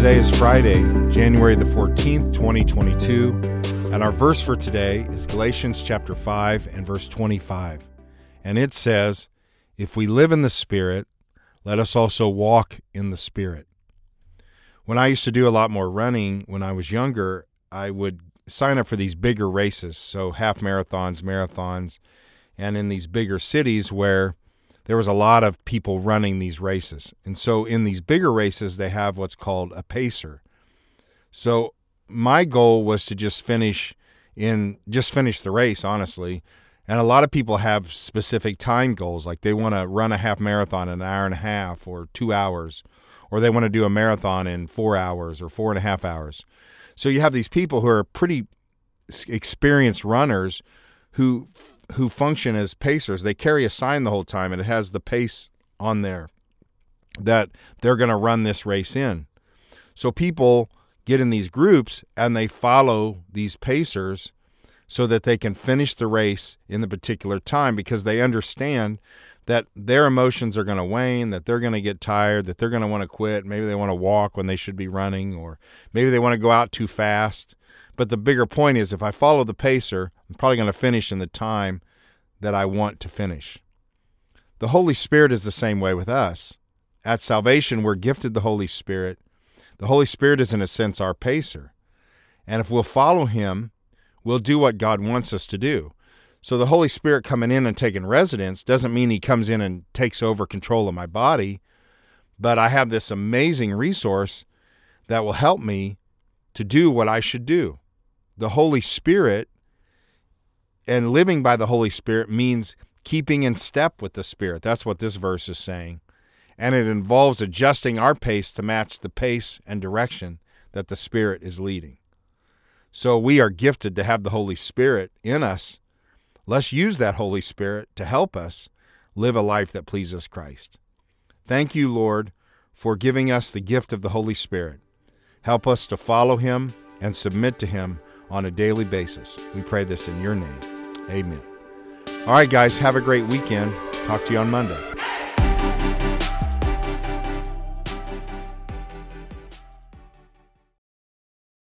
Today is Friday, January the 14th, 2022, and our verse for today is Galatians chapter 5 and verse 25. And it says, If we live in the Spirit, let us also walk in the Spirit. When I used to do a lot more running when I was younger, I would sign up for these bigger races, so half marathons, marathons, and in these bigger cities where there was a lot of people running these races. And so in these bigger races, they have what's called a pacer. So my goal was to just finish in just finish the race, honestly. And a lot of people have specific time goals, like they want to run a half marathon in an hour and a half or two hours, or they want to do a marathon in four hours or four and a half hours. So you have these people who are pretty experienced runners who who function as pacers. They carry a sign the whole time, and it has the pace on there that they're going to run this race in. So people get in these groups and they follow these pacers so that they can finish the race in the particular time because they understand that their emotions are going to wane, that they're going to get tired, that they're going to want to quit. Maybe they want to walk when they should be running, or maybe they want to go out too fast. But the bigger point is if I follow the pacer, I'm probably going to finish in the time that I want to finish. The Holy Spirit is the same way with us. At salvation, we're gifted the Holy Spirit. The Holy Spirit is, in a sense, our pacer. And if we'll follow Him, we'll do what God wants us to do. So the Holy Spirit coming in and taking residence doesn't mean He comes in and takes over control of my body, but I have this amazing resource that will help me to do what I should do the Holy Spirit and living by the Holy Spirit means keeping in step with the Spirit. That's what this verse is saying. And it involves adjusting our pace to match the pace and direction that the Spirit is leading. So we are gifted to have the Holy Spirit in us. Let's use that Holy Spirit to help us live a life that pleases Christ. Thank you, Lord, for giving us the gift of the Holy Spirit. Help us to follow Him and submit to Him on a daily basis. We pray this in your name. Amen. All right, guys, have a great weekend. Talk to you on Monday.